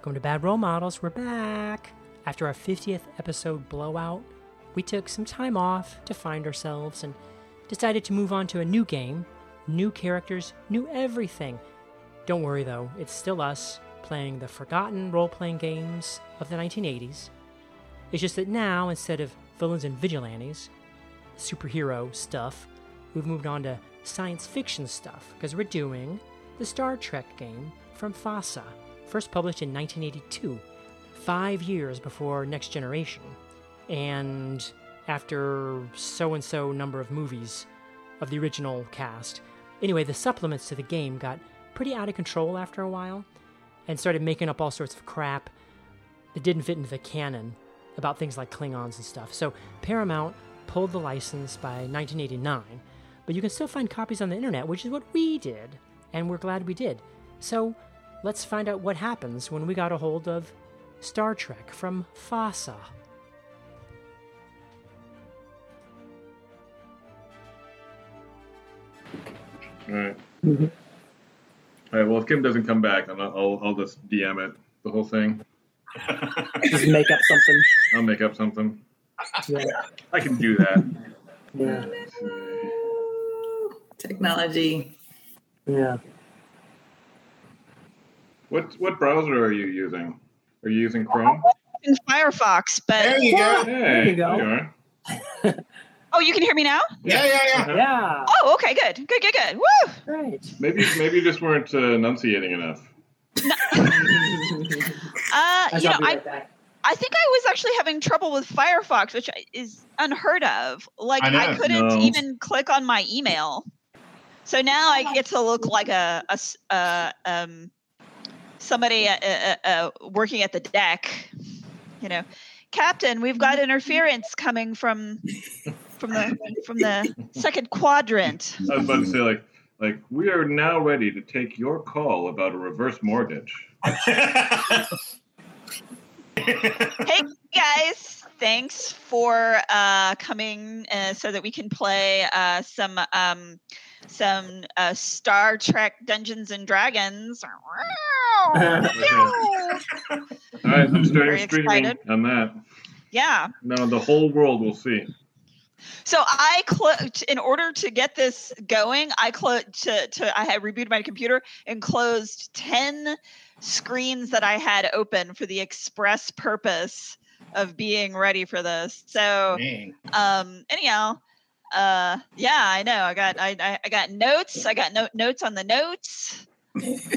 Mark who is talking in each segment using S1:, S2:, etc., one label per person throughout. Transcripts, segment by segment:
S1: Welcome to Bad Role Models. We're back. After our 50th episode blowout, we took some time off to find ourselves and decided to move on to a new game. New characters, new everything. Don't worry though, it's still us playing the forgotten role playing games of the 1980s. It's just that now, instead of villains and vigilantes, superhero stuff, we've moved on to science fiction stuff because we're doing the Star Trek game from FASA first published in 1982, five years before Next Generation, and after so and so number of movies of the original cast. Anyway, the supplements to the game got pretty out of control after a while and started making up all sorts of crap that didn't fit into the canon about things like Klingons and stuff. So Paramount pulled the license by 1989, but you can still find copies on the internet, which is what we did, and we're glad we did. So let's find out what happens when we got a hold of Star Trek from FASA.
S2: All right. All right. Well, if Kim doesn't come back, I'll, I'll, I'll just DM it the whole thing.
S3: Just make up something.
S2: I'll make up something.
S3: Yeah.
S2: I can do that.
S3: Yeah.
S4: Technology.
S3: Yeah.
S2: What what browser are you using? Are you using Chrome?
S5: in Firefox, but
S4: There you go.
S2: Hey,
S3: you go.
S2: are.
S5: oh, you can hear me now.
S4: Yeah, yeah, yeah.
S2: Uh-huh.
S3: Yeah.
S5: Oh, okay, good, good, good, good. Woo!
S3: Right.
S2: Maybe maybe you just weren't uh, enunciating enough.
S5: Uh,
S3: I
S5: you know,
S3: be
S5: I
S3: back.
S5: I think I was actually having trouble with Firefox, which is unheard of. Like
S4: I.
S5: I, couldn't
S2: No.
S5: even click on my email. So now I get to look like a uh, um, somebody uh, uh, uh, working at the deck. You know, Captain, we've got interference coming from from the from the second quadrant.
S2: I was about to say like like we are now ready to take your call about a reverse mortgage.
S5: hey guys thanks for uh, coming uh, so that we can play uh, some um, some uh, star trek dungeons and dragons
S2: All right, I'm starting
S5: Very
S2: streaming
S5: excited.
S2: on that.
S5: yeah
S2: Now the whole world will see.
S5: so i clo- in order to get this going i clo- to, to i had rebooted my computer and closed 10 screens that i had open for the express purpose of being ready for this so
S4: Dang.
S5: um anyhow uh yeah i know. I got i i, I got notes. I got no, notes on the notes.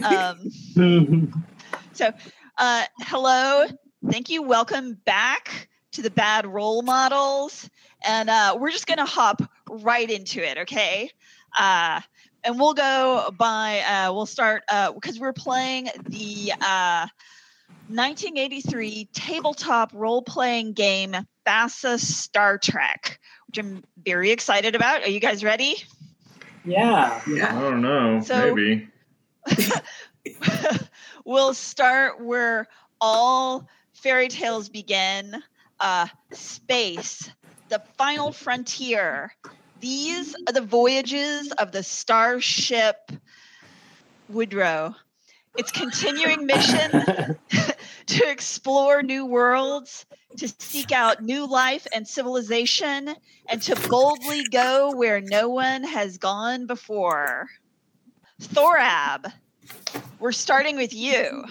S5: Um so uh hello. Thank you. Welcome back to the bad role models. And uh we're just gonna hop right into it okay? Uh and we'll go by uh we'll start uh because we're playing the uh 1983 tabletop role-playing game FASA Star Trek, I'm very excited about. Are you guys ready?
S3: yeah.
S4: yeah.
S2: I don't know.
S5: So-
S2: maybe.
S5: we'll start where all fairy tales begin uh, space, the final frontier. These are the voyages of the starship Woodrow. Its continuing mission to explore new worlds, to seek out new life and civilization, and to boldly go where no one has gone before. Thorab, we're starting with you.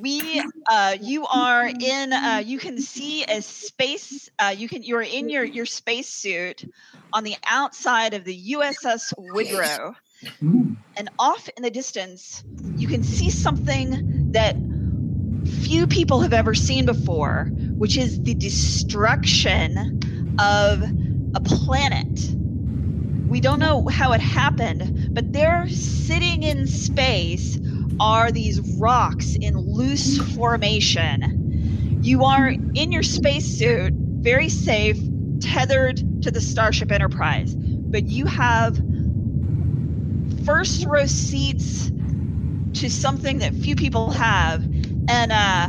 S5: We, uh, you are in. Uh, you can see a space. Uh, you can. You're in your your space suit on the outside of the USS Woodrow, and off in the distance, you can see something that few people have ever seen before, which is the destruction of a planet. We don't know how it happened, but there, sitting in space, are these rocks in loose formation. You are in your spacesuit, very safe, tethered to the Starship Enterprise, but you have first row seats to something that few people have. And uh,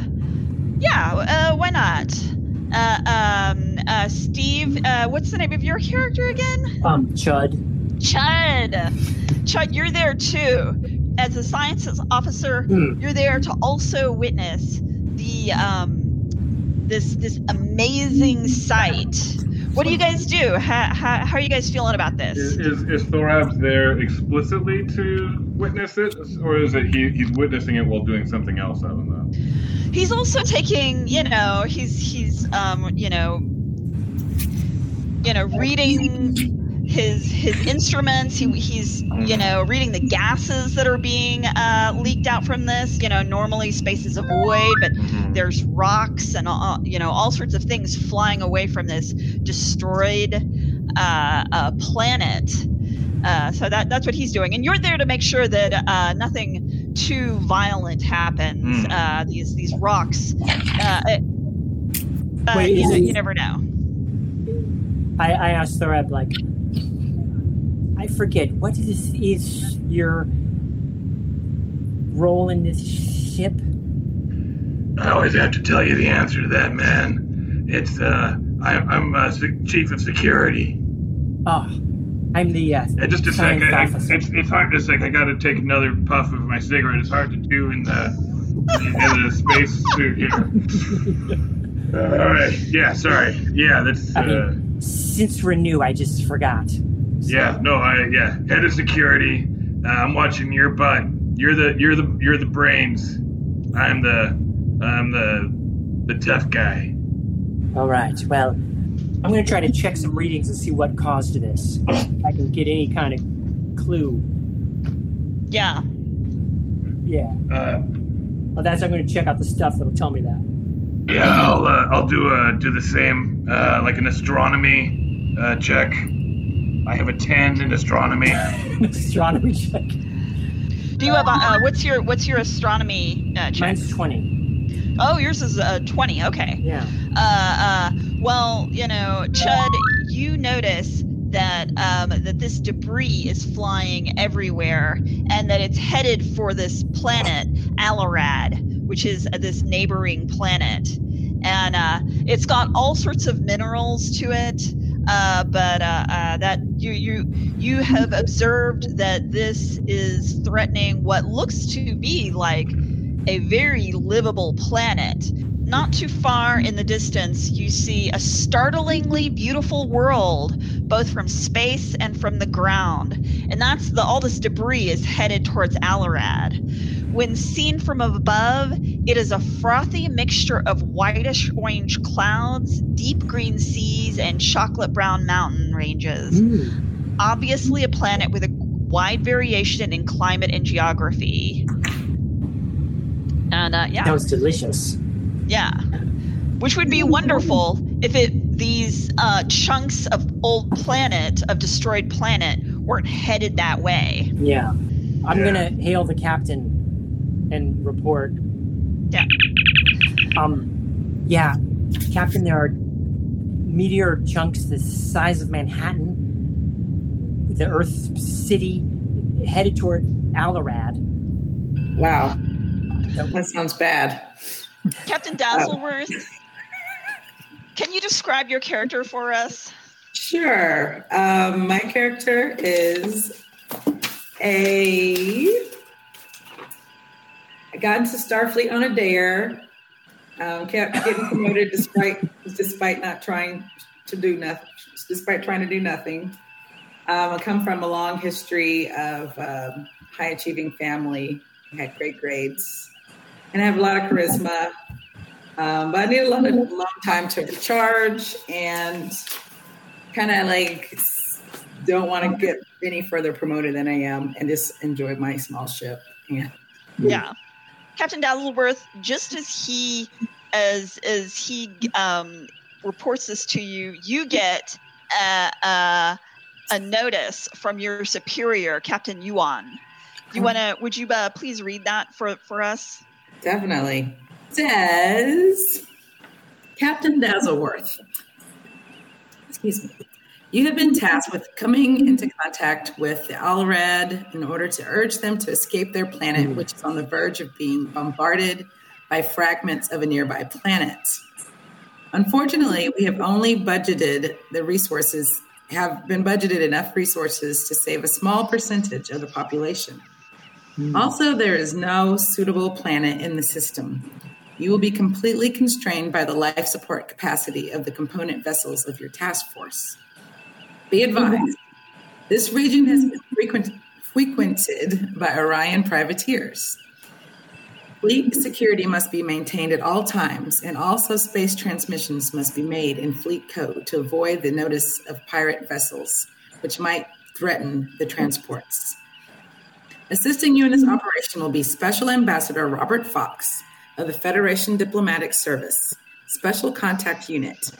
S5: yeah, uh, why not? Uh, um, uh, Steve, uh, what's the name of your character again?
S3: Um, Chud.
S5: Chud. Chud, you're there too. as a sciences officer,
S1: Hmm.
S5: you're there to also witness the um, this this amazing sight. What do you guys do? How, how, how are you guys feeling about this?
S6: Is, is, is Thorabs there explicitly to witness it, or is it he, he's witnessing it while doing something else? I don't know.
S5: he's also taking you know he's he's um you know you know reading his his instruments. He, he's you know reading the gases that are being uh, leaked out from this. You know normally space is a void but there's rocks and all, you know all sorts of things flying away from this destroyed uh, uh, planet. Uh, so that that's what he's doing. And you're there to make sure that uh, nothing too violent happens
S6: Hmm.
S5: uh, these these rocks uh, uh,
S1: Wait,
S5: you, know,
S1: it-
S5: you never know
S1: I, I asked Thorab, like, I forget, what is, is your role in this ship?
S2: I always have to tell you the answer to that, man. It's uh, I, I'm uh, se- chief of security.
S1: Oh, I'm the, uh,
S2: Uh, just a
S1: science
S2: sec. I, I, it's it's hard to sec. I got to take another puff of my cigarette. It's hard to do in the in the space suit here. Uh, all right. Yeah. Sorry. Yeah. That's.
S1: I
S2: Uh,
S1: mean, since we're new, I just forgot.
S2: yeah. No. I. Yeah. Head of security. Uh, I'm watching your butt. You're the. You're the. You're the brains. I'm the. I'm the. The tough guy.
S1: All right, well, I'm going to try to check some readings and see what caused this. If I can get any kind of clue.
S5: yeah
S1: Yeah.
S2: Uh,
S1: Well, that's, I'm going to check out the stuff that'll tell me that.
S2: Yeah, I'll uh, I'll do uh, do the same uh, like an astronomy uh, check. I have a ten in astronomy.
S1: Astronomy check.
S5: do you have a, uh, what's your what's your astronomy uh, check
S1: Mine's 20.
S5: oh yours is uh, 20 okay
S1: Yeah.
S5: uh, uh, well, you know, Chud, you notice that um, that this debris is flying everywhere, and that it's headed for this planet Alarad, which is uh, this neighboring planet, and uh, it's got all sorts of minerals to it. Uh, but uh, uh, that you you you have observed that this is threatening what looks to be like a very livable planet. Not too far in the distance, you see a startlingly beautiful world, both from space and from the ground. And that's the all this debris is headed towards Alarad. When seen from above, it is a frothy mixture of whitish orange clouds, deep green seas, and chocolate brown mountain ranges.
S1: Mm.
S5: Obviously, a planet with a wide variation in climate and geography. And uh, yeah,
S1: Sounds delicious.
S5: yeah, which would be wonderful if it these uh, chunks of old planet of destroyed planet weren't headed that way.
S1: Yeah. I'm
S2: Yeah.
S1: going to hail the captain and report.
S5: Yeah.
S1: Um, yeah, Captain, there are meteor chunks the size of Manhattan, the Earth city, headed toward Alarad.
S3: Wow. That sounds bad.
S5: Captain Dazzleworth, can you describe your character for us?
S3: Sure. Um, my character is a. I got into Starfleet on a dare. Um, kept getting promoted despite despite not trying to do nothing. Despite trying to do nothing. Um, I come from a long history of um, high achieving family. I had great grades, and I have a lot of charisma. Um, but I need a lot of long time to recharge and kind of like don't want to get any further promoted than I am and just enjoy my small ship. Yeah.
S5: Yeah. Captain Dazzleworth, just as he as as he um, reports this to you, you get a, a, a notice from your superior, Captain Yuan. You want to? Would you uh, please read that for for us?
S3: Definitely. Says Captain Dazzleworth. Excuse me. You have been tasked with coming into contact with the Alarad in order to urge them to escape their planet, which is on the verge of being bombarded by fragments of a nearby planet. Unfortunately, we have only budgeted the resources, have been budgeted enough resources to save a small percentage of the population. Hmm. Also, there is no suitable planet in the system. You will be completely constrained by the life support capacity of the component vessels of your task force. Be advised, this region has been frequent, frequented by Orion privateers. Fleet security must be maintained at all times, and also space transmissions must be made in fleet code to avoid the notice of pirate vessels, which might threaten the transports. Assisting you in this operation will be Special Ambassador Robert Fox of the Federation Diplomatic Service, Special Contact Unit.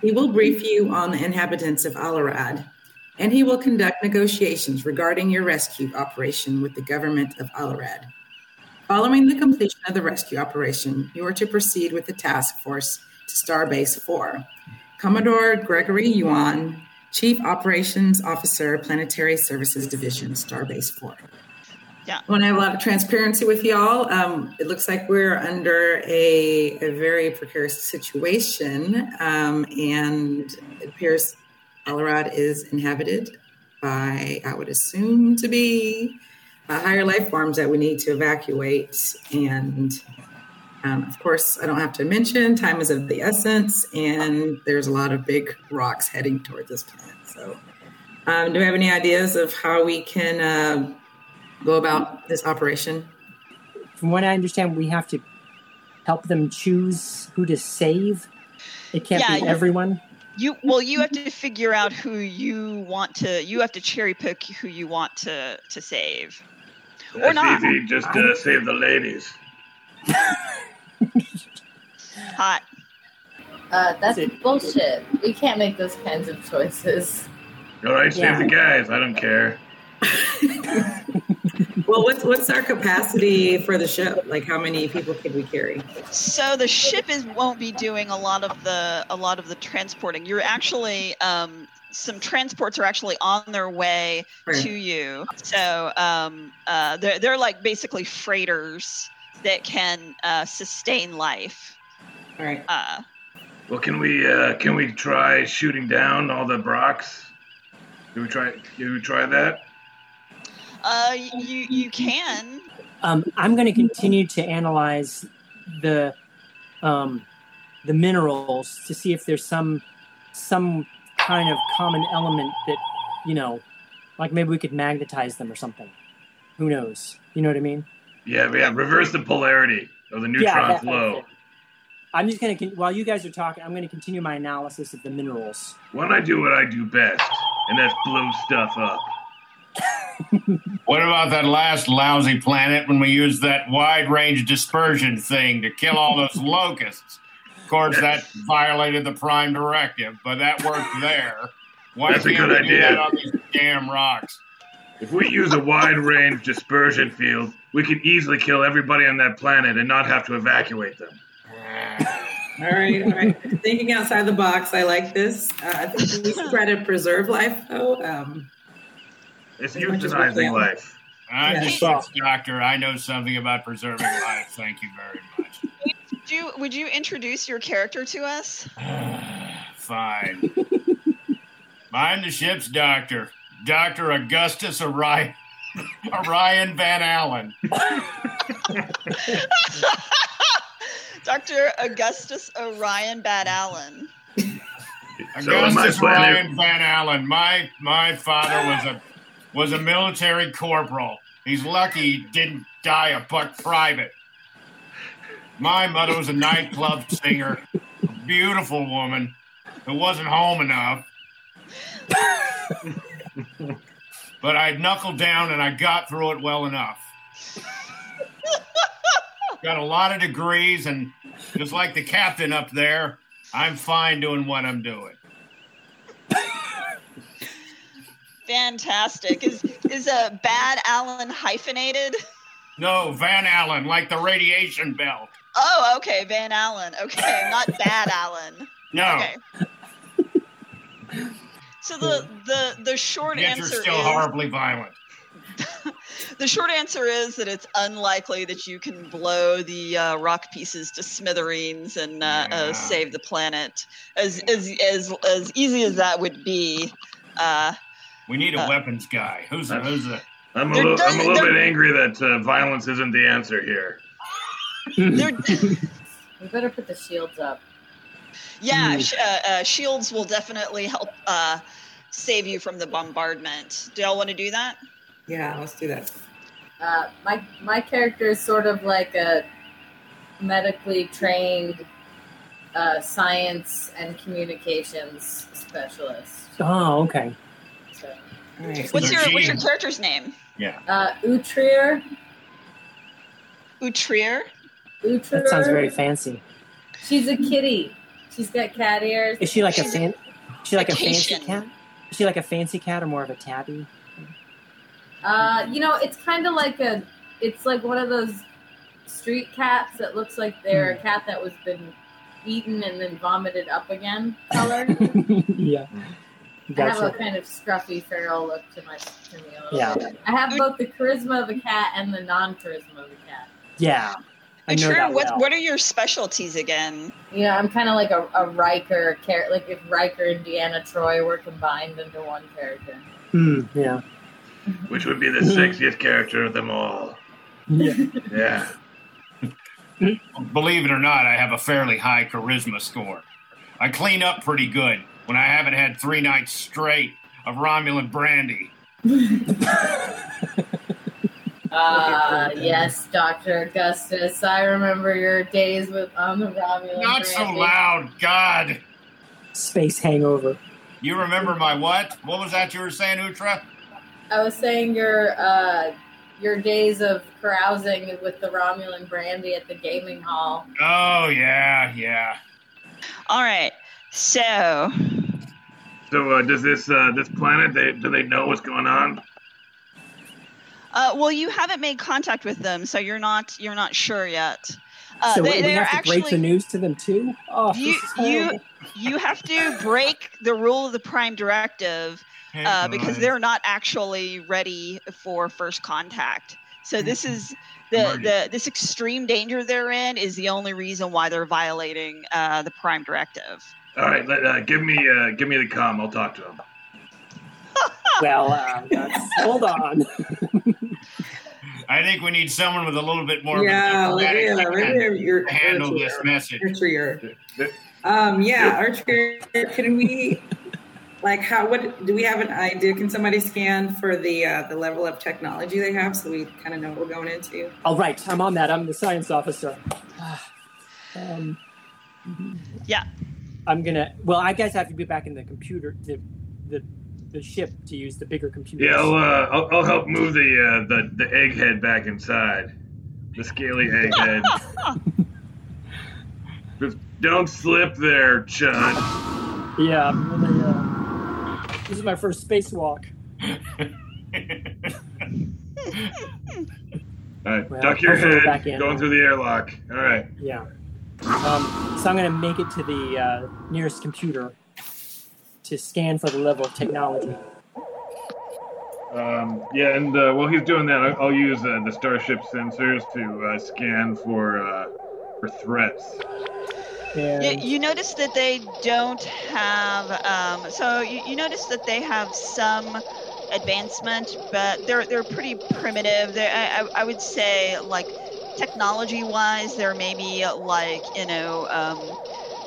S3: He will brief you on the inhabitants of Alarad, and he will conduct negotiations regarding your rescue operation with the government of Alarad. Following the completion of the rescue operation, you are to proceed with the task force to Starbase 4. Commodore Gregory Yuan, Chief Operations Officer, Planetary Services Division, Starbase 4.
S5: Yeah.
S3: I want to have a lot of transparency with y'all. Um, it looks like we're under a, a very precarious situation, um, and it appears Alarad is inhabited by, I would assume, to be uh, higher life forms that we need to evacuate. And um, of course, I don't have to mention time is of the essence, and there's a lot of big rocks heading towards this planet. So, um, do we have any ideas of how we can uh, go about this operation?
S1: From what I understand, we have to help them choose who to save. It can't
S5: Yeah,
S1: be everyone.
S5: You well, you have to figure out who you want to. You have to cherry pick who you want to to save. Or
S2: That's
S5: not.
S2: easy. Just uh, save the ladies.
S5: Hot.
S7: Uh, that's
S1: That's
S7: bullshit. We can't make those kinds of choices.
S2: All right,
S1: Yeah.
S2: save the guys. I don't care.
S3: Well, what's what's our capacity for the ship? Like, how many people could we carry?
S5: So the ship is won't be doing a lot of the a lot of the transporting. You're actually um, some transports are actually on their way
S3: Right.
S5: to you. So um, uh, they're they're like basically freighters that can uh, sustain life.
S3: All right.
S5: Uh,
S2: Well, can we uh, can we try shooting down all the Brocks? Can we try? Can we try that?
S5: Uh, you you can.
S1: Um, I'm going to continue to analyze the um, the minerals to see if there's some some kind of common element that you know, like maybe we could magnetize them or something. Who knows? You know what I mean?
S2: Yeah, yeah. Reverse the polarity of the
S1: Yeah,
S2: neutron
S1: that-
S2: flow.
S1: I'm just going to while you guys are talking, I'm going to continue my analysis of the minerals.
S2: Why don't I do what I do best, and that's blow stuff up?
S4: What about that last lousy planet when we used that wide range dispersion thing to kill all those locusts? Of course, that violated the prime directive, but that worked there. Why
S2: That's a
S4: can't
S2: good
S4: we do
S2: idea.
S4: that on these damn rocks?
S2: If we use a wide range dispersion field, we can easily kill everybody on that planet and not have to evacuate them.
S3: All right, all right. Thinking outside the box, I like this. Uh, I think we should try to preserve life, though. Um,
S2: It's
S3: As much as
S2: euthanizing life.
S4: I'm
S3: Yeah.
S4: the ship's doctor. I know something about preserving life. Thank you very much.
S5: Would you would you introduce your character to us?
S4: Fine. I'm the ship's doctor, Dr. Augustus Orion, Orion Van Allen.
S5: Dr. Augustus Orion Bad Allen.
S2: So am I
S4: Augustus
S2: planning-
S4: Ryan Van Allen. My my father was a was a military corporal. He's lucky he didn't die a buck private. My mother was a nightclub singer, a beautiful woman who wasn't home enough. but I knuckled down and I got through it well enough. Got a lot of degrees, and just like the captain up there, I'm fine doing what I'm doing.
S5: Fantastic. Is is a Bad Allen hyphenated?
S4: No, Van Allen, like the radiation belt.
S5: Oh, okay, Van Allen. Okay, not Bad Allen.
S4: No,
S5: Okay. So the the the short
S4: yet you're
S5: answer
S4: still
S5: is
S4: horribly violent.
S5: the short answer is that it's unlikely that you can blow the uh, rock pieces to smithereens and uh,
S4: Yeah.
S5: uh, save the planet. As as as as easy as that would be, uh,
S4: We need a
S5: Uh,
S4: weapons guy. Who's the, who's the
S2: I'm a
S5: They're
S2: little, I'm a little
S5: they're-
S2: bit angry that uh, violence isn't the answer here.
S5: They're,
S7: We better put the shields up.
S5: yeah,
S1: Hmm.
S5: sh- uh, uh, shields will definitely help uh, save you from the bombardment. Do y'all want to do that?
S3: Yeah, let's do that.
S7: Uh, my my character is sort of like a medically trained uh, science and communications specialist.
S1: Oh, okay.
S7: So,
S3: All right.
S5: What's your what's your character's name?
S4: Yeah.
S7: uh, Utrier.
S5: Utrier.
S7: Utrier.
S1: That sounds very fancy.
S7: She's a kitty. She's got cat ears.
S1: Is she like a
S5: She's a
S1: fan? Is she like a fancy cat? Is she like a fancy cat or more of a tabby?
S7: Uh, you know, it's kind of like a, it's like one of those street cats that looks like they're a cat that was been eaten and then vomited up again color.
S1: yeah.
S7: I have a kind of scruffy feral look to my to me.
S1: Yeah.
S7: bit. I have both the charisma of a cat and the non-charisma of a cat.
S1: Yeah. I know
S5: Utrier,
S1: that
S5: what
S1: well.
S5: what are your specialties again?
S7: Yeah, I'm kind of like a, a Riker character, like if Riker and Deanna Troi were combined into one character.
S1: Hmm, yeah.
S2: Which would be the sexiest character of them all.
S1: Yeah.
S2: Yeah.
S4: Believe it or not, I have a fairly high charisma score. I clean up pretty good when I haven't had three nights straight of Romulan brandy.
S7: Uh, yes, Doctor Augustus. I remember your days with on the Romulan.
S4: Not so loud, God.
S1: Space hangover.
S4: You remember my what? What was that you were saying, Utra?
S7: I was saying your uh, your days of carousing with the Romulan brandy at the gaming hall.
S4: Oh yeah, yeah.
S5: All right. So
S2: So uh, does this uh, this planet? They do they know what's going on?
S5: Uh, well, you haven't made contact with them, so you're not you're not sure yet. Uh,
S1: so
S5: they,
S1: we
S5: they are
S1: have to
S5: actually
S1: break the news to them too. Oh,
S5: You- you- you have to break the rule of the Prime Directive uh, because they're not actually ready for first contact. So this is the, the this extreme danger they're in is the only reason why they're violating uh, the Prime Directive.
S2: All right, let, uh, give me uh, give me the com. I'll talk to them.
S1: Well, uh, that's, hold on.
S4: I think we need someone with a little bit more
S3: Yeah,
S4: of a diplomatic
S3: Olivia,
S4: hand
S3: Olivia, you're
S4: to handle this
S3: Archer.
S4: message.
S3: Archer. Um, yeah, Archer. Can we, like, how? What do we have an idea? Can somebody scan for the uh, the level of technology they have, so we kind of know what we're going into?
S1: All right, I'm on that. I'm the science officer. um,
S5: Yeah.
S1: I'm gonna. Well, I guess I have to be back in the computer, the the, the ship to use the bigger computer.
S2: Yeah, I'll, uh, I'll, I'll help move the, uh, the the egghead back inside. The scaly egghead. Don't slip there, Chud.
S1: Yeah, I'm really, uh, this is my first spacewalk.
S2: All right,
S1: Well,
S2: duck your head. Going through the airlock. All right.
S1: Yeah. Um, so I'm gonna make it to the uh, nearest computer to scan for the level of technology.
S2: Um, yeah, and uh, while he's doing that, I'll, I'll use uh, the Starship sensors to uh, scan for uh, for threats.
S1: And
S5: You, you notice that they don't have. Um, so you, you notice that they have some advancement, but they're they're pretty primitive. They I, I- I would say like technology-wise, they're maybe like you know um,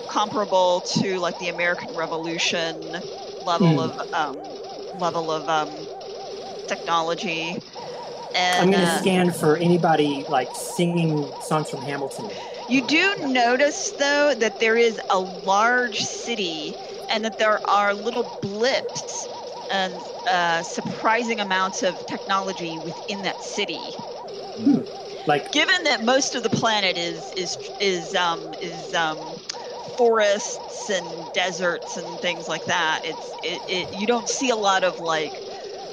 S5: comparable to like the American Revolution level
S1: Hmm.
S5: of um, level of um, technology.
S1: I'm gonna
S5: uh,
S1: scan for anybody like singing songs from Hamilton.
S5: You do notice, though, that there is a large city and that there are little blips and uh, surprising amounts of technology within that city.
S1: Like,
S5: Given that most of the planet is is is um, is um, forests and deserts and things like that, it's it, it you don't see a lot of like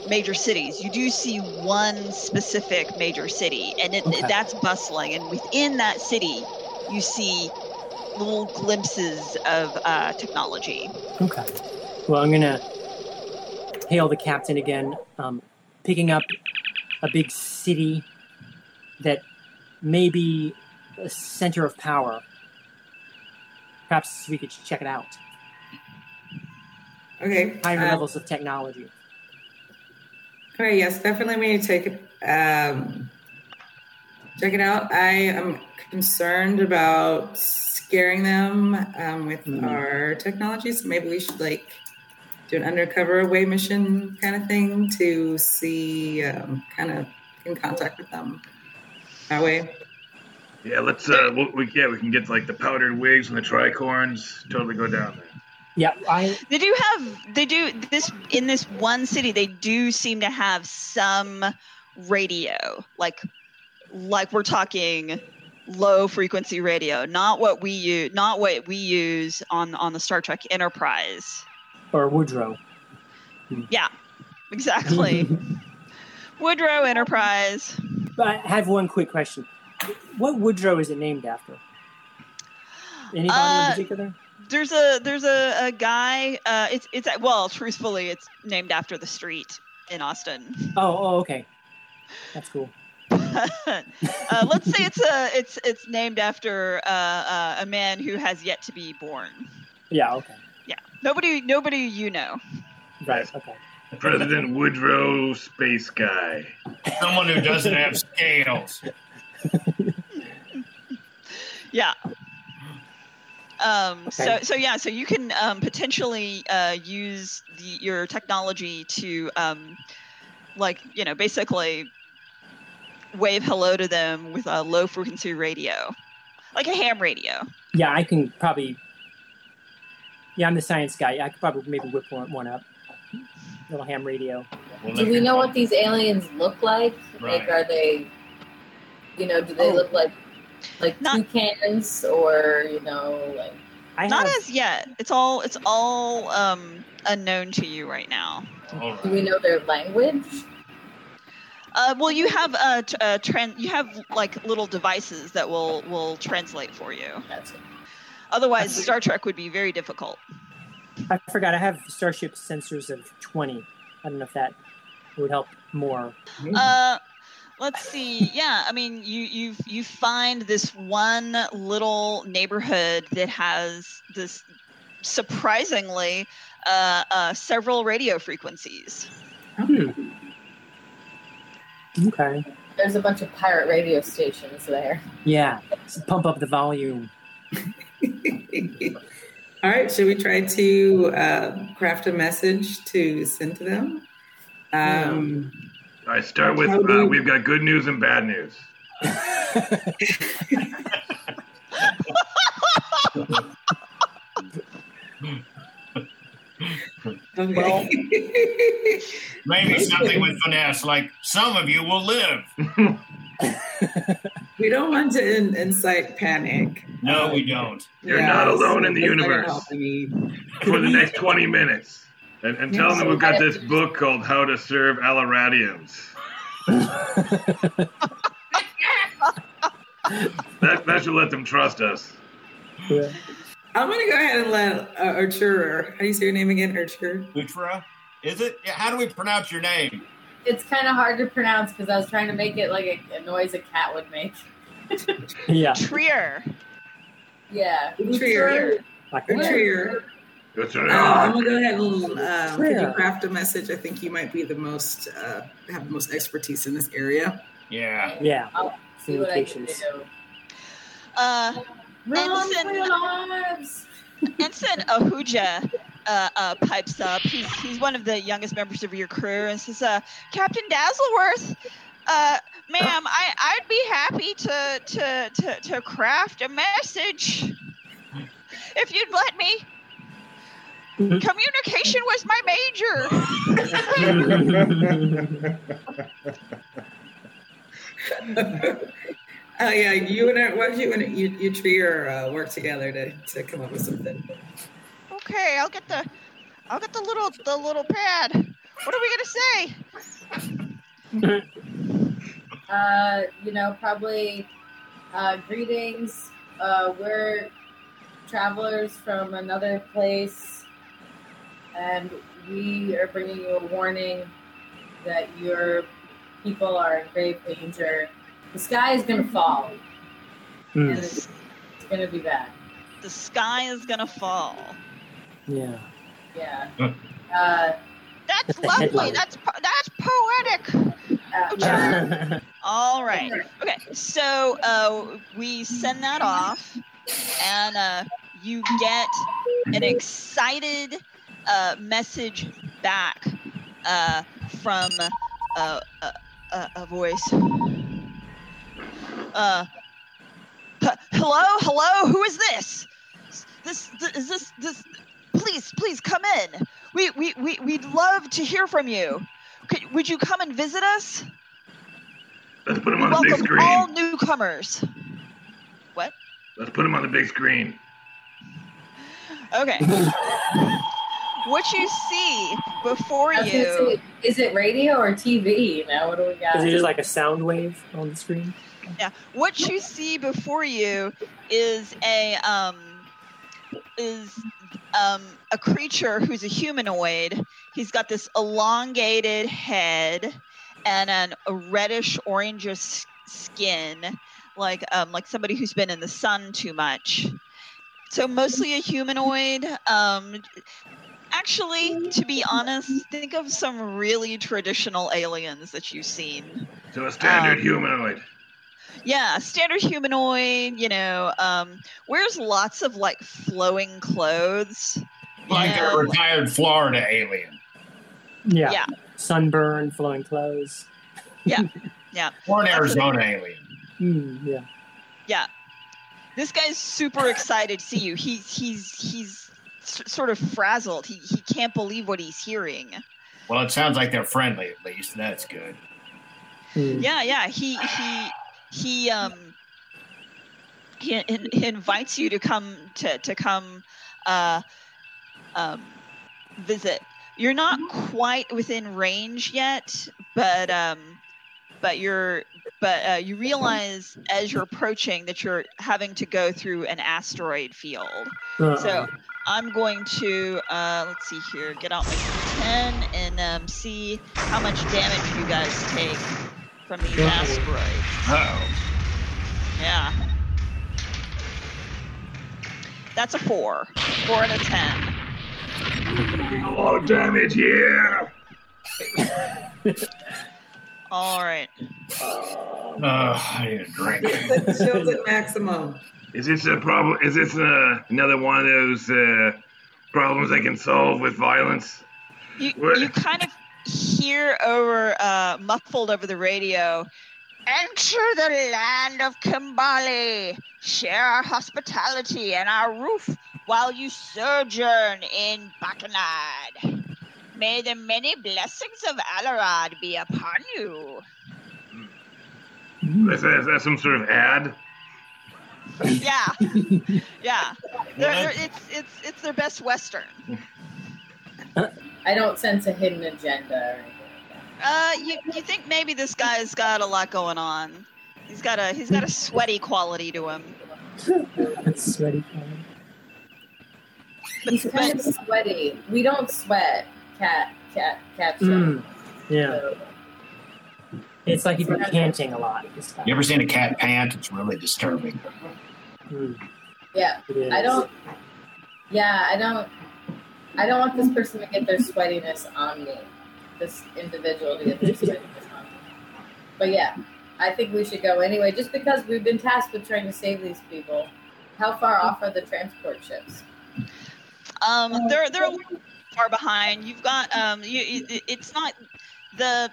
S5: major cities. You do see one specific major city, and it,
S1: Okay.
S5: that's bustling. And within that city, you see little glimpses of uh, technology.
S1: okay. Well, I'm gonna hail the captain again, um, picking up a big city that may be a center of power. Perhaps we could check it out.
S3: Okay.
S1: Higher
S3: uh,
S1: levels of technology.
S3: Okay, yes, definitely we need to take it. Um, check it out. I am concerned about scaring them um, with
S1: Mhm.
S3: our technology, so maybe we should like do an undercover away mission kind of thing to see, um, kind of in contact with them that way.
S2: Yeah, let's. Uh, we, we yeah, we can get like the powdered wigs and the tricorns. Totally go down there.
S1: Yeah, I
S5: They do have they do this in this one city they do seem to have some radio. Like like we're talking low frequency radio, not what we use not what we use on on the Star Trek Enterprise.
S1: or Woodrow.
S5: Yeah. Exactly. Woodrow Enterprise.
S1: But I have one quick question. What Woodrow is it named after? Anybody
S5: Uh,
S1: in particular?
S5: There's a there's a, a guy uh it's it's well, truthfully it's named after the street in Austin.
S1: Oh, oh, okay. That's cool.
S5: uh, let's say it's a it's it's named after uh, uh, a man who has yet to be born.
S1: Yeah, okay.
S5: Yeah, nobody nobody you know.
S1: Right, okay.
S2: President Woodrow, space guy.
S4: Someone who doesn't have scales.
S5: Yeah. Um, So so yeah, so you can um, potentially uh, use the, your technology to um, like you know basically wave hello to them with a low frequency radio, like a ham radio.
S1: Yeah, I can probably. Yeah, I'm the science guy. I could probably maybe whip one, one up. Little ham radio.
S4: We'll
S7: Do we know
S4: boat.
S7: what these aliens look like?
S4: Right.
S7: Like, are they, you know, do they
S1: Oh.
S7: look like like
S5: Not-
S7: toucans or you know, like
S1: I
S5: Not
S1: have,
S5: as yet. It's all it's all um, unknown to you right now.
S4: All
S7: do we know their language?
S5: Uh, well, you have a, t- uh, tran- you have like little devices that will will translate for you.
S7: That's
S5: Otherwise,
S1: That's-
S5: Star Trek would be very difficult.
S1: I forgot. I have Starship sensors of 20. I don't know if that would help more.
S5: Uh, let's see. Yeah, I mean, you you you find this one little neighborhood that has this surprisingly uh, uh, several radio frequencies.
S1: Okay.
S7: There's a bunch of pirate radio stations there.
S1: Yeah. So pump up the volume.
S3: All right, should we try to uh, craft a message to send to them? Um,
S2: I start with uh,
S3: you-
S2: we've got good news and bad news.
S3: okay.
S4: Maybe something with finesse, like some of you will live.
S3: we don't want to in- incite panic.
S4: No, we don't.
S2: You're not alone in the
S3: that's not gonna
S2: universe.
S3: help any.
S2: for the next 20 minutes. And, and tell them we've got this book called How to Serve Alaradians. That, that should let them trust us.
S1: Yeah.
S3: I'm going to go ahead and let uh, Archer, how do you say your name again, Archer?
S4: Utra? Is it? Yeah, How do we pronounce your name?
S7: It's kind of hard to pronounce because I was trying to make it like a, a noise a cat would make.
S1: yeah.
S5: Trier.
S7: Yeah.
S3: Trier.
S1: Like,
S3: Archer. Uh. I'm gonna go ahead and um, could you craft a message? I think you might be the most uh, have the most expertise in this area.
S4: Yeah.
S1: Yeah.
S7: I'll see what I can do.
S1: Communications.
S5: Uh,
S7: Run
S5: Ensign-
S7: for!
S5: Ensign Ahuja uh, uh, pipes up. He's, he's one of the youngest members of your crew and says, uh, Captain Dazzleworth, uh, ma'am, I, I'd be happy to, to, to, to craft a message if you'd let me. Communication was my major.
S3: Oh yeah, you and I, why don't you and you, you Trier uh, work together to, to come up with something?
S5: Okay, I'll get the I'll get the little the little pad. What are we gonna say?
S7: Uh, you know, probably uh, greetings. Uh, we're travelers from another place, and we are bringing you a warning that your people are in grave danger. The sky is going to fall, and
S1: Mm.
S7: it's, it's going to be bad.
S5: The sky is gonna fall.
S1: Yeah.
S7: Yeah. Uh,
S5: That's
S1: That's
S5: lovely. That's po- that's poetic.
S7: Uh,
S5: All right. Okay. So uh, we send that off, and uh, you get an excited uh, message back uh, from uh, a, a, a voice. Uh, h- hello, hello. Who is this? This th- is this this. Please, please come in. We we we we'd love to hear from you. Could, would you come and visit us?
S2: Let's put him
S5: We
S2: on the big
S5: welcome
S2: screen.
S5: all newcomers. What?
S2: Let's put him on the big screen.
S5: Okay. what you see before
S7: I
S5: you,
S7: say, is it radio or TV? You know, what do we got?
S1: Is it just like a sound wave on the screen?
S5: yeah, what you see before you is a um is um a creature who's a humanoid. He's got this elongated head and an a reddish orangish skin, like um like somebody who's been in the sun too much. So mostly a humanoid. Um, actually, to be honest, think of some really traditional aliens that you've seen.
S2: So a standard
S5: Um,
S2: humanoid.
S5: Yeah, standard humanoid. You know, um, wears lots of like flowing clothes.
S4: Like
S5: Yeah.
S4: a retired Florida alien.
S1: Yeah.
S5: Yeah.
S1: Sunburn, flowing clothes. Yeah. Yeah.
S4: or an
S5: That's a-
S4: Arizona alien.
S1: Mm, yeah.
S5: Yeah, this guy's super excited to see you. He's he's he's sort of frazzled. He he can't believe what he's hearing.
S4: Well, it sounds like they're friendly at least. That's good.
S1: Mm.
S5: Yeah, yeah. He he he um he, he invites you to come to to come uh um visit. You're not quite within range yet, but um but you're but uh, you realize as you're approaching that you're having to go through an asteroid field.
S1: Uh,
S5: So I'm going to uh, let's see here, get out my D10 and um, see how much damage you guys take from these
S1: Uh-oh.
S5: asteroids.
S4: Oh.
S5: Yeah. That's a four. Four and a ten.
S2: A lot of damage here.
S5: All right.
S4: Uh, I need a drink.
S3: Put the shields at maximum.
S2: Is this a problem? Is this uh, another one of those uh, problems I can solve with violence?
S5: You
S2: What?
S5: you kind of hear over uh, muffled over the radio. Enter the land of Kimbali. Share our hospitality and our roof while you sojourn in Bacanad. May the many blessings of Alarad be upon you.
S2: Is that, is that some sort of ad?
S5: Yeah, yeah. They're, they're, it's it's it's their best western.
S7: I don't sense a hidden agenda.
S5: Uh, you you think maybe this guy's got a lot going on? He's got a he's got a sweaty quality to him.
S1: It's sweaty.
S7: He's kind of sweaty. We don't sweat, cat, cat, cat.
S1: Mm, yeah.
S7: So,
S1: It's like he's been panting a lot. This time.
S4: You ever seen a cat pant? It's really disturbing.
S1: Mm,
S7: yeah. I don't. Yeah, I don't. I don't want this person to get their sweatiness on me. This individual to get their sweatiness on me. But yeah, I think we should go anyway, just because we've been tasked with trying to save these people. How far off are the transport ships?
S5: Um, they're they're a little far behind. You've got um, you, you- it's not the.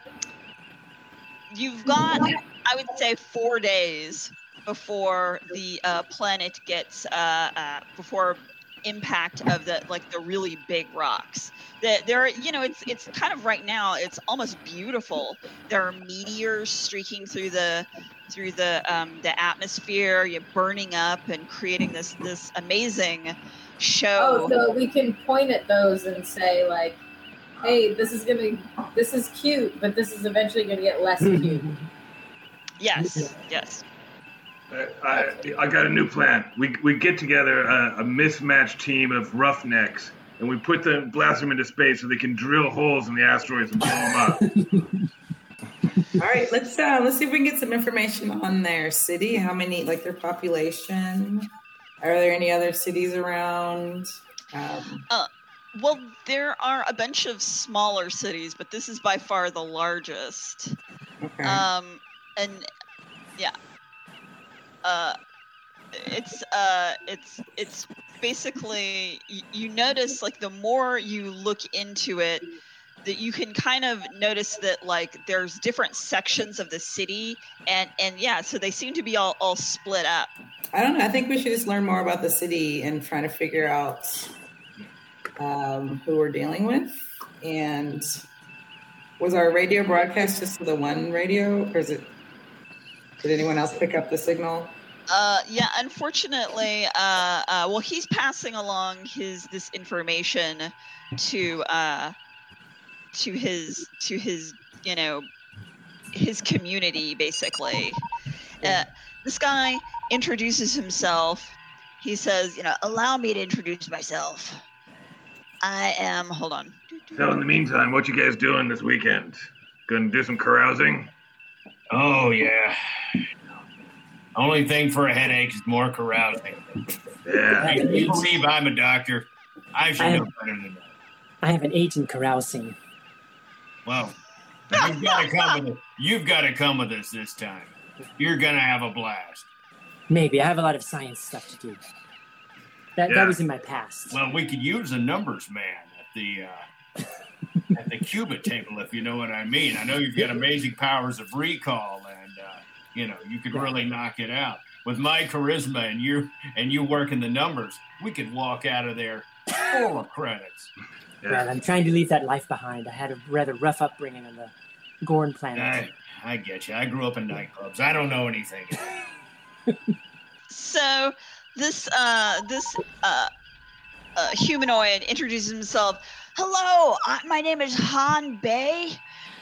S5: You've got I would say four days before the uh, planet gets uh, uh, before impact of the like the really big rocks. That there, you know, it's it's kind of right now. It's almost beautiful. There are meteors streaking through the through the um, the atmosphere, you're burning up and creating this this amazing show.
S7: Oh, so we can point at those and say like, "Hey, this is gonna, this is cute, but this is eventually gonna get less cute."
S5: Yes, yes.
S2: I, I, I got a new plan. We, we get together a, a mismatched team of roughnecks, and we put them, blast them into space so they can drill holes in the asteroids and blow them up.
S3: All right, let's uh, let's see if we can get some information on their city. How many, like their population? Are there any other cities around? Um,
S5: well, there are a bunch of smaller cities, but this is by far the largest.
S3: Okay.
S5: Um, and yeah, uh, it's uh, it's it's basically you notice like the more you look into it, that you can kind of notice that like there's different sections of the city, and and yeah, so they seem to be all all split up.
S3: I don't know. I think we should just learn more about the city and trying to figure out um, who we're dealing with. And was our radio broadcast just the one radio, or is it? Did anyone else pick up the signal?
S5: Uh, yeah, unfortunately, uh, uh, well, he's passing along his this information to uh, to his to his you know his community basically. Uh, this guy introduces himself. He says, you know, allow me to introduce myself. I am. Hold on.
S2: So in the meantime, what you guys doing this weekend? Gonna do some carousing?
S4: Oh yeah. Only thing for a headache is more carousing.
S2: Yeah.
S4: Hey, you believe I'm a doctor? I should
S1: I
S4: know better than that.
S1: I have an agent carousing.
S4: Well, you've got to come with it. You've got to come with us this time. You're gonna have a blast.
S1: Maybe I have a lot of science stuff to do. That
S2: Yeah.
S1: that was in my past.
S4: Well, we could use a numbers man at the uh, at the qubit table, if you know what I mean. I know you've got amazing powers of recall, and uh, you know you could really knock it out with my charisma and you and you working the numbers. We could walk out of there full of credits.
S1: Well, I'm trying to leave that life behind. I had a rather rough upbringing on the Gorn planet.
S4: I, I get you. I grew up in nightclubs. I don't know anything.
S5: So this uh, this uh, uh, humanoid introduces himself. Hello, I, my name is Han Bei.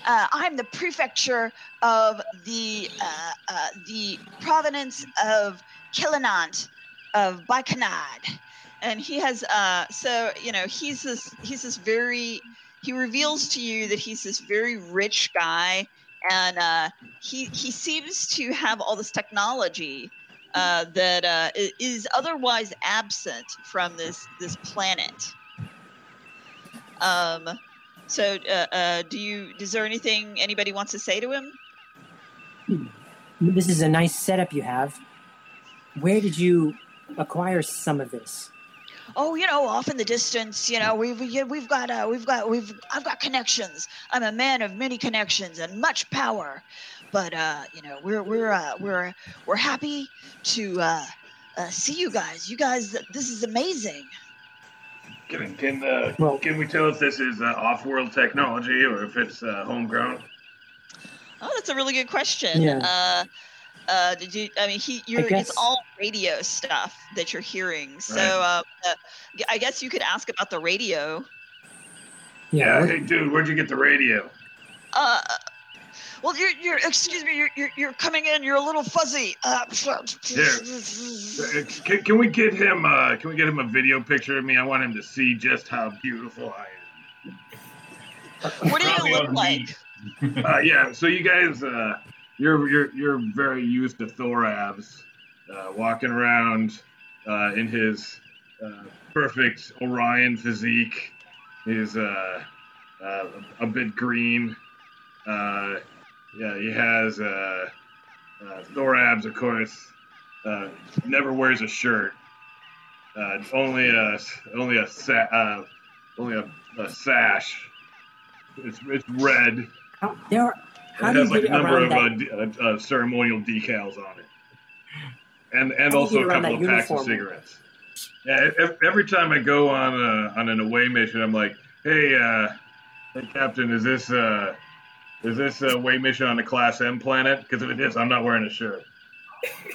S5: Uh, I'm the prefecture of the uh, uh, the province of Killinant of Baikonur, and he has uh, so you know he's this he's this very he reveals to you that he's this very rich guy, and uh, he he seems to have all this technology uh, that is otherwise absent from this this planet. Um, so, uh, uh, do you? Is there anything anybody wants to say to him?
S1: This is a nice setup you have. Where did you acquire some of this?
S5: Oh, you know, off in the distance, you know, we've we've got uh, we've got we've I've got connections. I'm a man of many connections and much power, but uh, you know, we're we're uh, we're we're happy to uh, uh, see you guys. You guys, this is amazing.
S2: Can can, uh,
S1: Well-
S2: can we tell if this is uh, off-world technology or if it's uh, homegrown?
S5: Oh, that's a really good question.
S1: Yeah.
S5: Uh, uh, did you? I mean, he, you're,
S1: guess-
S5: it's all radio stuff that you're hearing. So,
S2: Right.
S5: uh, uh, I guess you could ask about the radio.
S2: Yeah.
S1: what-
S2: Hey, dude, where'd you get the radio?
S5: Uh, well, you're, you're, excuse me, you're, you're, you're coming in. You're a little fuzzy. Uh,
S2: Can, can we get him? Uh, can we get him a video picture of me? I want him to see just how beautiful I am.
S5: what do you look like?
S2: Uh, yeah. So you guys, uh, you're you're you're very used to Thorabs, uh, walking around uh, in his uh, perfect Orion physique. He's uh, uh, a bit green. Uh, yeah, he has uh, uh, Thorabs, of course. Uh, never wears a shirt. Uh, only a only a sa- uh, only a, a sash. It's it's red.
S1: How, there are, how
S2: it has like a number of uh, d- uh, uh, ceremonial decals on it, and and also a couple of packs of cigarettes. Yeah, ev- every time I go on a, on an away mission, I'm like, hey, uh, hey, Captain, is this uh, is this a way mission on a Class M planet? Because if it is, I'm not wearing a shirt.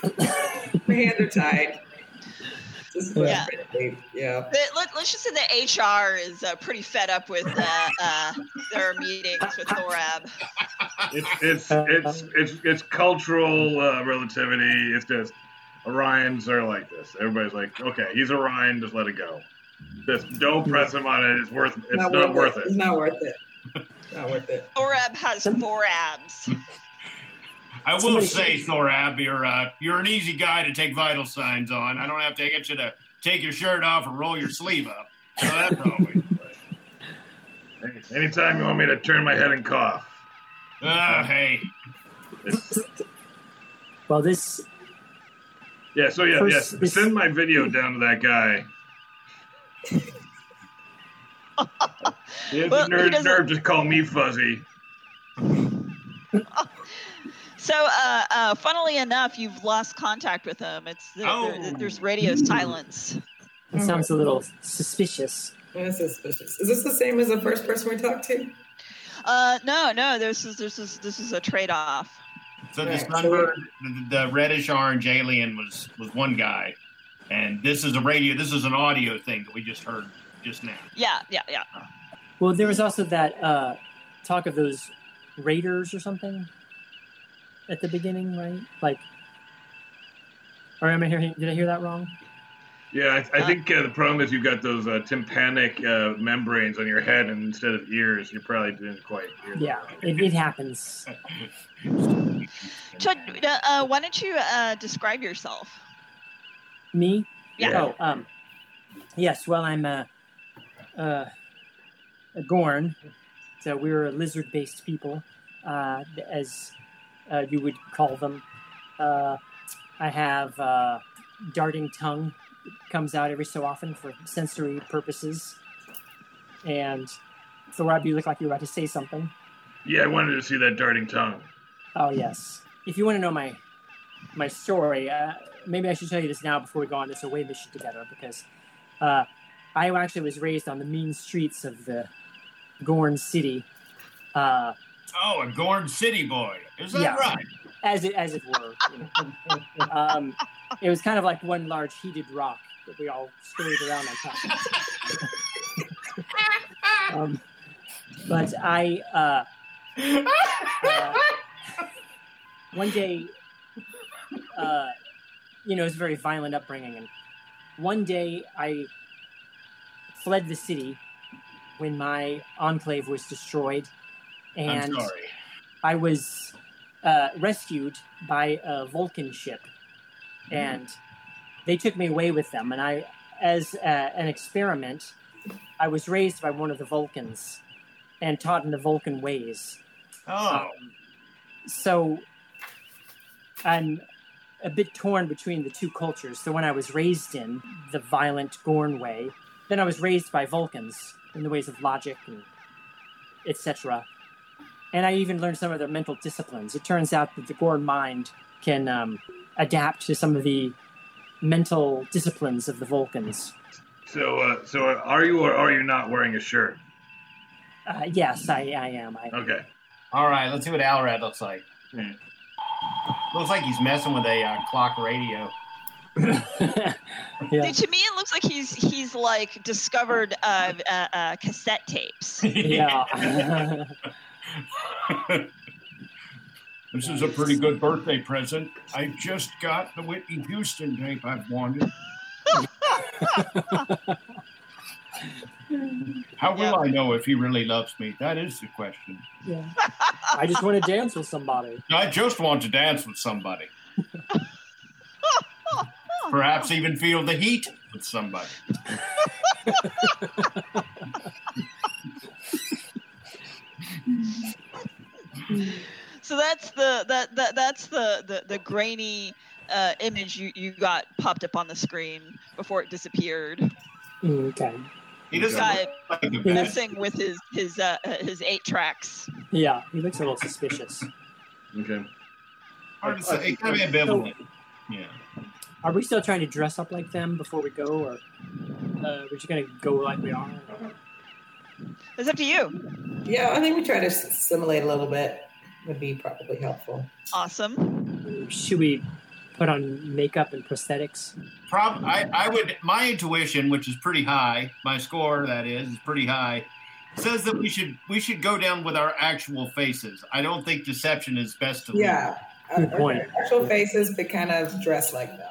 S3: My hands are tied.
S5: Yeah.
S3: yeah.
S5: The- let, let's just say the HR is uh, pretty fed up with uh, uh, their meetings with Thorab.
S2: It's it's it's it's it's cultural uh, relativity. It's just Orions are like this. Everybody's like, okay, he's Orion, just let it go. Just don't press him on it. It's worth. It's not, worth
S3: It's
S2: it.
S3: not worth it. Not worth it.
S5: Thorab has four abs.
S4: I will
S1: Somebody-
S4: say, Thorab, you're uh, you're an easy guy to take vital signs on. I don't have to get you to take your shirt off and roll your sleeve up. So that's always good.
S2: Anytime you want me to turn my head and cough.
S4: Oh, hey.
S1: Well, this
S2: yeah, so yeah,
S1: First,
S2: yeah.
S1: this-
S2: Send my video down to that guy. He has
S5: Well,
S2: the
S5: he
S2: nerve,
S5: doesn't-
S2: nerve to call me fuzzy.
S5: So, uh, uh, funnily enough, you've lost contact with him. It's there, there-
S4: Oh.
S5: there's radio silence.
S1: it sounds a little suspicious.
S3: That's suspicious. Is this the same as the first person we talked to?
S5: Uh, no, no, this is this is this is a trade off.
S4: So the
S3: Right, so
S4: the, the reddish orange alien was was one guy, and this is a radio. This is an audio thing that we just heard just now.
S5: Yeah, yeah, yeah.
S1: Well, there was also that uh, talk of those raiders or something at the beginning, right? Like, or am I hearing? Did I hear that wrong?
S2: Yeah, I, I
S5: Uh,
S2: think uh, the problem is you've got those uh, tympanic uh, membranes on your head, and instead of ears, you probably didn't quite hear.
S1: Yeah, it, it happens.
S5: So, uh, uh, why don't you uh, describe yourself?
S1: Me?
S5: Yeah.
S1: Oh, um, yes. Well, I'm a, uh, a Gorn. So we're a lizard-based people, uh, as uh, you would call them. Uh, I have uh, darting tongue that comes out every so often for sensory purposes. And Thorab, you look like you're about to say something.
S2: Yeah, I wanted to see that darting tongue.
S1: Oh yes. If you want to know my my story, uh, maybe I should tell you this now before we go on this away mission together, because uh, I actually was raised on the mean streets of the Gorn City, uh,
S4: Oh, a Gorn City boy. Is that
S1: Yeah.
S4: right?
S1: as it as it were. you know. um, it was kind of like one large heated rock that we all scurried around on top. of. um, but I. Uh, uh, one day, uh, you know, it was a very violent upbringing, and one day I fled the city when my enclave was destroyed,
S4: I'm
S1: and
S4: sorry.
S1: I was uh, rescued by a Vulcan ship, and they took me away with them. And I, as uh, an experiment, I was raised by one of the Vulcans and taught in the Vulcan ways.
S4: Oh,
S1: Um, so I'm a bit torn between the two cultures. The one I was raised in, the violent Gorn way, then I was raised by Vulcans in the ways of logic and etc. And I even learned some of their mental disciplines. It turns out that the Gorn mind can um, adapt to some of the mental disciplines of the Vulcans.
S2: So, uh, so are you or are you not wearing a shirt?
S1: Uh, yes, I, I am. I,
S2: Okay.
S4: all right. Let's see what Alarad looks like.
S2: Hmm.
S4: Looks like he's messing with a uh, clock radio.
S1: yeah.
S5: See, to me, it looks like he's he's like discovered uh, uh, uh, cassette tapes.
S1: yeah.
S4: this is a pretty good birthday present. I just got the Whitney Houston tape I've wanted. How will
S5: Yeah.
S4: I know if he really loves me? That is the question.
S1: yeah. I just want to dance with somebody.
S4: I just want to dance with somebody. Perhaps even feel the heat with somebody.
S5: So that's the that, that that's the the, the grainy uh, image you, you got popped up on the screen before it disappeared.
S1: Okay.
S4: He doesn't
S5: Guy
S4: like a
S5: messing with his his uh, uh, his eight tracks.
S1: Yeah, he looks a little suspicious.
S2: Okay.
S4: Hard to say. Kind of ambivalent. Yeah.
S1: Are we still trying to dress up like them before we go, or uh, we're just gonna go like we are?
S5: It's up to you.
S3: Yeah, I think we try to s- simulate a little bit. Would be probably helpful.
S5: Awesome.
S1: Should we put on makeup and prosthetics?
S4: Prob- I, I would my intuition, which is pretty high, my score that is is pretty high, says that we should we should go down with our actual faces. I don't think deception is best to lead.
S3: Yeah.
S1: Good
S3: Our-
S1: point.
S3: our Actual faces, but kind of dress like them.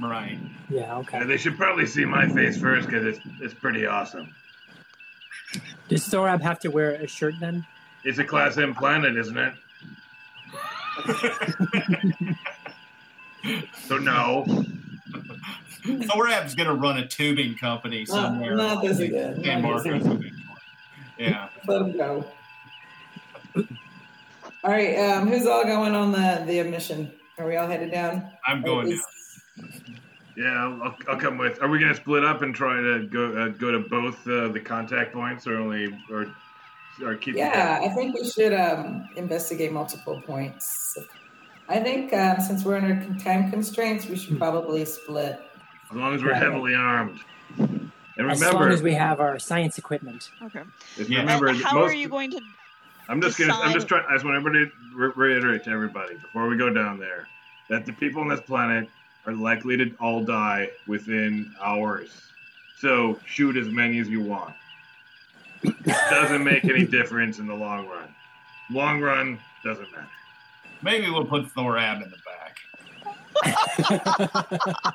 S4: Right.
S1: Yeah. Okay.
S2: Yeah, they should probably see my face first because it's it's pretty awesome.
S1: Does Thorab have to wear a shirt then?
S2: It's a Class M planet, isn't it? So no.
S4: Thorab's gonna run a tubing company somewhere.
S3: not this again.
S4: San
S3: Not this
S4: Marcos. Yeah.
S3: Let him go. All right, um, who's all going on the the mission? Are we all headed down?
S4: I'm going down.
S2: Yeah, I'll, I'll, I'll come with. Are we gonna split up and try to go uh, go to both uh, the contact points, or only or or keep?
S3: Yeah, I think we should um, investigate multiple points. I think um, since we're under time constraints, we should probably split.
S2: As long as we're heavily armed. And remember,
S8: As
S2: remember,
S8: long as we have our science equipment.
S5: Okay.
S2: just
S4: Yeah.
S2: remember,
S5: and how
S2: most,
S5: are you going to?
S2: I'm just gonna. I'm just trying. I just want everybody to re- reiterate to everybody before we go down there that the people on this planet are likely to all die within hours. So shoot as many as you want. It doesn't make any difference in the long run. Long run doesn't matter.
S4: Maybe we'll put Thorab in the back.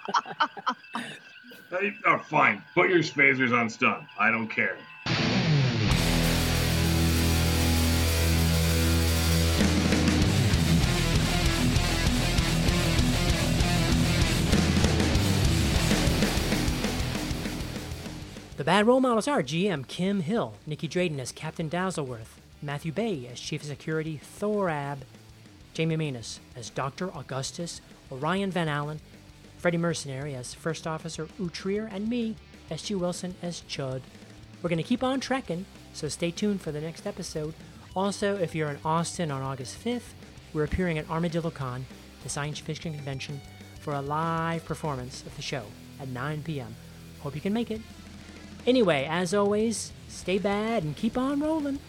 S2: Hey, Oh, fine. Put your phasers on stun. I don't care.
S1: The bad role models are GM Kim Hill, Nikki Drayden as Captain Dazzleworth, Matthew Bay as Chief of Security Thorab, Jamie Manus as Dr. Augustus Orion Van Allen, Freddie Mercenary as First Officer Utrier, and me, S.G. Wilson as Chud. We're going to keep on trekking, so stay tuned for the next episode. Also, if you're in Austin on August 5th, we're appearing at Armadillo Con, the science fiction convention, for a live performance of the show at 9 p.m. Hope you can make it. Anyway, as always, stay bad and keep on rolling.